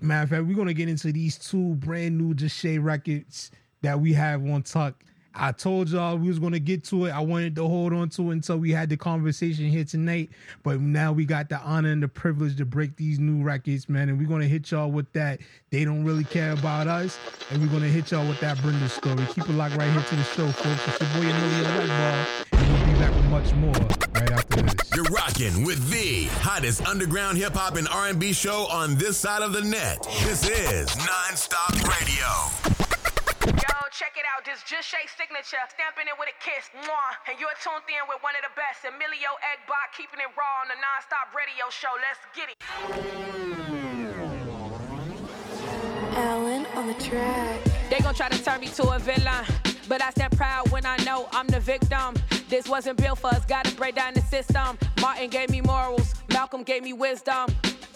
Matter of fact, we're going to get into these two brand new Jushay records that we have on tuck. I told y'all we was gonna get to it. I wanted to hold on to it until we had the conversation here tonight. But now we got the honor and the privilege to break these new records, man. And we're gonna hit y'all with that. They don't really care about us, and we're gonna hit y'all with that Brenda story. Keep it locked right here to the show, folks. It's your boy Emilio Egbar, and we'll be back with much more right after this. You're rocking with the hottest underground hip hop and R&B show on this side of the net. This is Nonstop Radio. Yo, check it out. This Jushay signature, stamping it with a kiss. Mwah. And you're tuned in with one of the best, Emilio Egbar, keeping it raw on the non-stop radio show. Let's get it. Alan on the track. They gon' try to turn me to a villain. But I stand proud when I know I'm the victim. This wasn't built for us, gotta break down the system. Martin gave me morals, Malcolm gave me wisdom.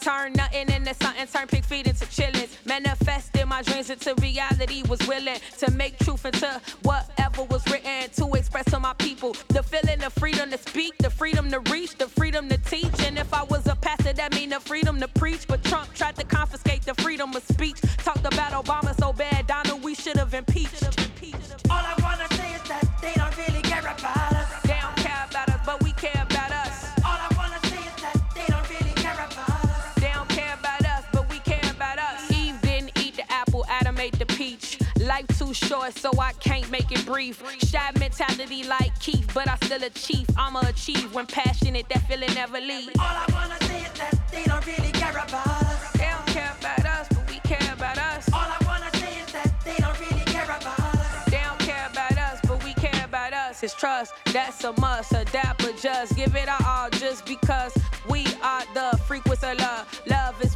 Turn nothing into something, turn pig feet into chillings. Manifested my dreams into reality, was willing to make truth into whatever was written to express to my people. The feeling, the freedom to speak, the freedom to reach, the freedom to teach. And if I was a pastor, that mean the freedom to preach. But Trump tried to confiscate the freedom of speech. Talked about Obama so bad, Donald, we should have impeached. Life too short, so I can't make it brief. Shy mentality like Keith, but I still achieve. I'ma achieve when passionate, that feeling never leaves. All I wanna say is that they don't really care about us. They don't care about us, but we care about us. All I wanna say is that they don't really care about us. They don't care about us, but we care about us. It's trust, that's a must. Adapt, adjust, give it our all just because we are the frequency of love. Love is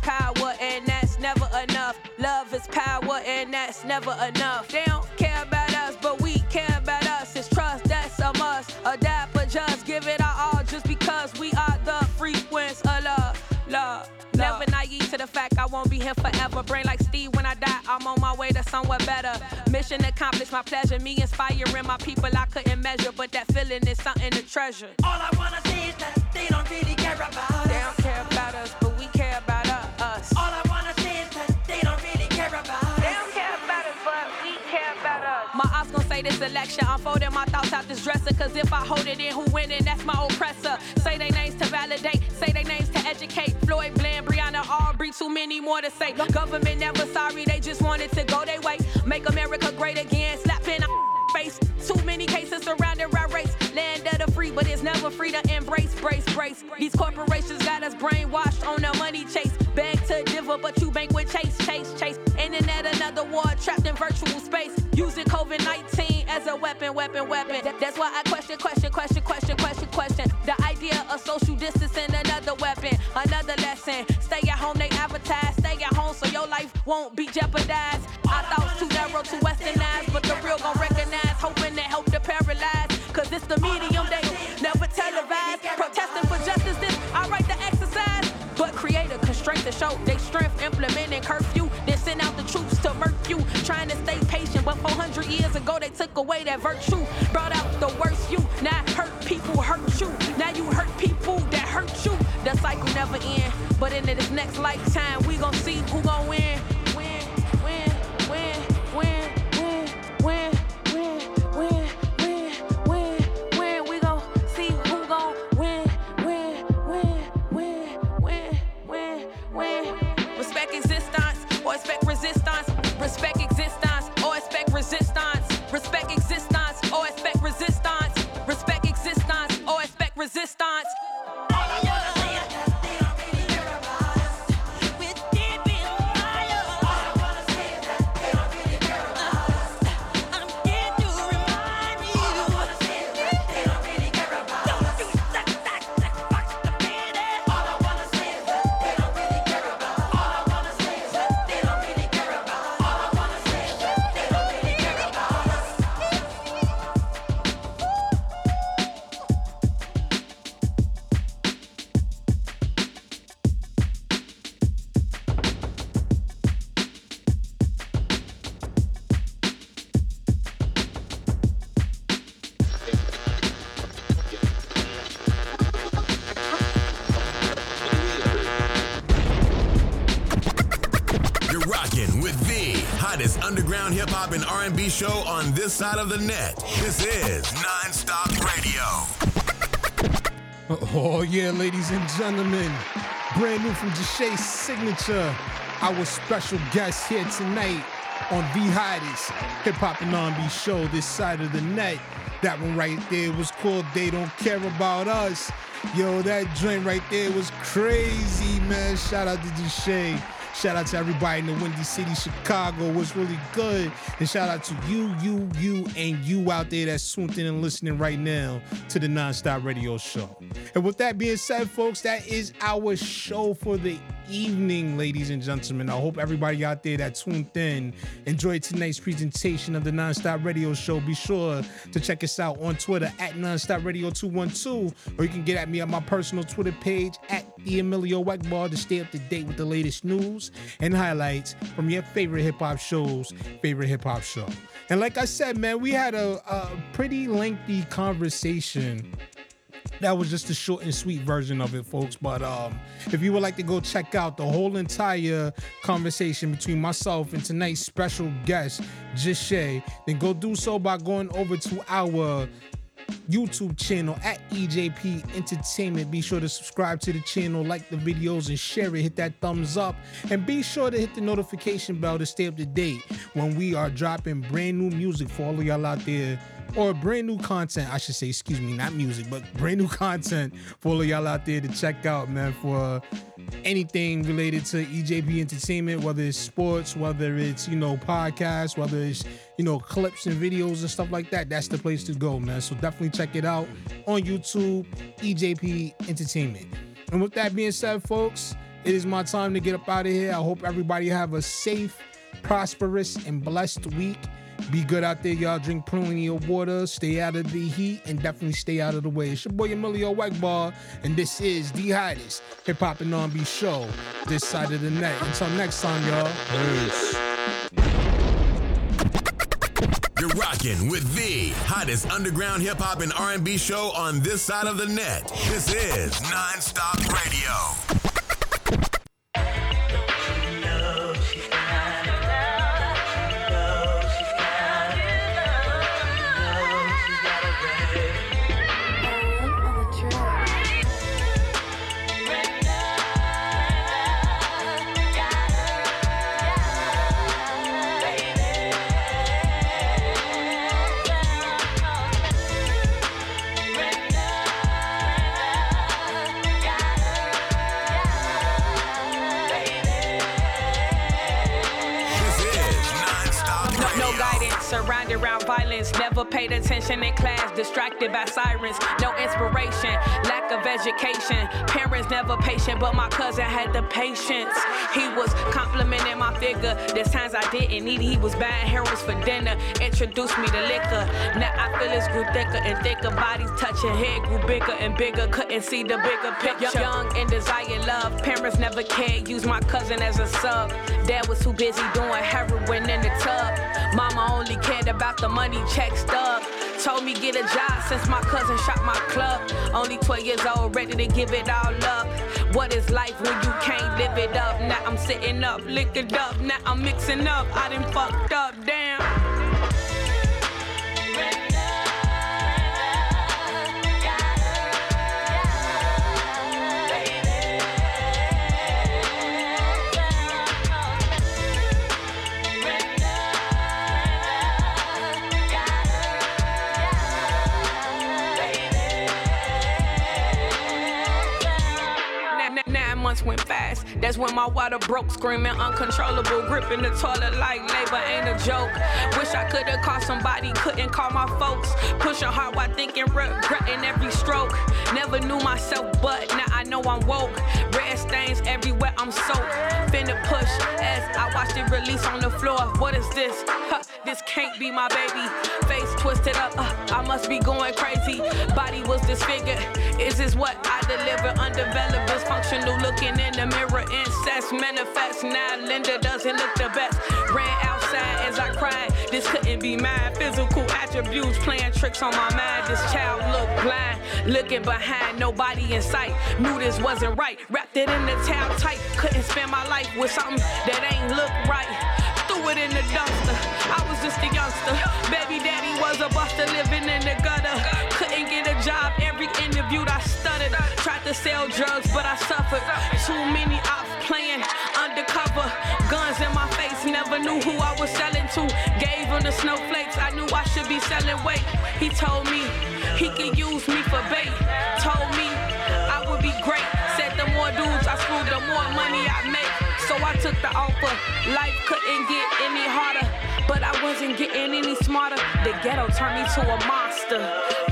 Love is power, and that's never enough. They don't care about us, but we care about us. It's trust, that's a must. Adapt, adjust, give it our all just because we are the frequency of love. Love. Never naive to the fact I won't be here forever. Brain like Steve when I die, I'm on my way to somewhere better. Mission accomplished, my pleasure. Me inspiring my people I couldn't measure, but that feeling is something to treasure. All I wanna say is that they don't really care about us. They don't care about us, but we care say this election. I'm folding my thoughts out this dresser. Cause if I hold it in, who winning? That's my oppressor. Say they names to validate, say they names to educate. Floyd Bland, Breonna Arbery, too many more to say. Government never sorry, they just wanted to go their way. Make America great again, slapping our face. Too many cases surrounding our race. Land of the free, but it's never free to embrace, brace, brace. These corporations got us brainwashed on the money chase. Beg to differ, but you bank with chase, chase, chase. Internet, another war, trapped in virtual space. Using COVID 19 as a weapon, weapon, weapon. That's why I question, question, question, question, question, question. The idea of social distancing, another weapon, another lesson. Stay at home, they advertise. Stay at home so your life won't be jeopardized. Our thoughts too narrow too westernized, but the real gon' recognize. Hoping to help the paralyzed. Cause it's the medium they never televised. Protesting for justice, this I write the exercise. But create a constraint to show they strength, implementing curfew. Murk you. Trying to stay patient, but 400 years ago they took away that virtue. Brought out the worst you. Now hurt people hurt you. Now you hurt people that hurt you. The cycle never end. But in this next lifetime, we gon' see who gon' win, R&B show on this side of the net. This is Nonstop Radio. [LAUGHS] Oh, yeah, ladies and gentlemen. Brand new from Jushay Signature. Our special guest here tonight on the hottest hip hop and R&B show this side of the net. That one right there was called They Don't Care About Us. Yo, that joint right there was crazy, man. Shout out to Jushay. Shout out to everybody in the Windy City, Chicago. Was really good. And shout out to you, you, you, and you out there that's tuned in and listening right now to the Nonstop Radio Show. And with that being said, folks, that is our show for the evening, ladies and gentlemen. I hope everybody out there that tuned in enjoyed tonight's presentation of the Nonstop Radio Show. Be sure to check us out on Twitter at Nonstop Radio 212, or you can get at me on my personal Twitter page at the Emilio Egbar to stay up to date with the latest news and highlights from your favorite hip hop shows, favorite hip hop show. And like I said, man, we had a, a pretty lengthy conversation that was just a short and sweet version of it, folks. But um, if you would like to go check out the whole entire conversation between myself and tonight's special guest, Jushay, then go do so by going over to our YouTube channel at EJP Entertainment. Be sure to subscribe to the channel, like the videos, and share it. Hit that thumbs up. And be sure to hit the notification bell to stay up to date when we are dropping brand new music for all of y'all out there or brand new content, I should say, excuse me, not music, but brand new [LAUGHS] content for all of y'all out there to check out, man, for anything related to EJP Entertainment, whether it's sports, whether it's, you know, podcasts, whether it's, you know, clips and videos and stuff like that. That's the place to go, man. So definitely check it out on YouTube, EJP Entertainment. And with that being said, folks, it is my time to get up out of here. I hope everybody have a safe, prosperous, and blessed week. Be good out there, y'all. Drink plenty of water, stay out of the heat, and definitely stay out of the way. It's your boy Emilio Egbar, and this is the hottest hip hop and R&B show this side of the net. Until next time, y'all. Peace. You're rocking with the hottest underground hip hop and R&B show on this side of the net. This is Nonstop Radio. Sirens. No inspiration, lack of education. Parents never patient, but my cousin had the patience. He was complimenting my figure. There's times I didn't need it. He was buying heroes for dinner. Introduced me to liquor. Now I feel it's grew thicker and thicker. Bodies touching head grew bigger and bigger. Couldn't see the bigger picture. Young and desire love. Parents never cared. Use my cousin as a sub. Dad was too busy doing heroin in the tub. Mama only cared about the money check stub. Told me get a job since my cousin shot my club. Only 12 years old, ready to give it all up. What is life when you can't live it up? Now I'm sitting up, liquored up. Now I'm mixing up. I done fucked up, damn. That's when my water broke, screaming uncontrollable, gripping the toilet like labor ain't a joke. Wish I could've called somebody, couldn't call my folks. Pushing hard while thinking, regretting every stroke. Never knew myself, but now I know I'm woke. Red stains everywhere, I'm soaked. Finna push as I watched it release on the floor. What is this? Huh, this can't be my baby. Face twisted up, uh, I must be going crazy. Body was disfigured. Is this what I deliver? Undeveloped, dysfunctional, looking in the mirror. Incest manifest now. Linda doesn't look the best. Ran outside as I cried. This couldn't be mine. Physical attributes playing tricks on my mind. This child looked blind, looking behind, nobody in sight. Knew this wasn't right. Wrapped it in the towel tight. Couldn't spend my life with something that ain't look right. Threw it in the dumpster. I was just a youngster. Baby daddy was a buster living in the gutter. Couldn't get a job. Every interview I stuttered. Tried to sell drugs, but I suffered. Too many ops playing undercover. Guns in my face. Never knew who I was selling to. Gave him the snowflakes. I knew I should be selling weight. He told me he could use me for bait. Told me I would be great. More money I make. So I took the offer. Life couldn't get any harder, but I wasn't getting any smarter. The ghetto turned me to a monster.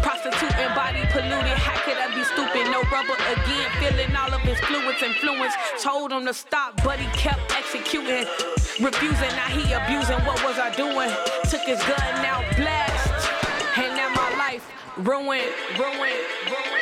Prostitute and body polluted. How could I be stupid? No rubber again. Feeling all of his fluids influence. Told him to stop, but he kept executing. Refusing, now he abusing. What was I doing? Took his gun, now blast. And now my life ruined, ruined, ruined.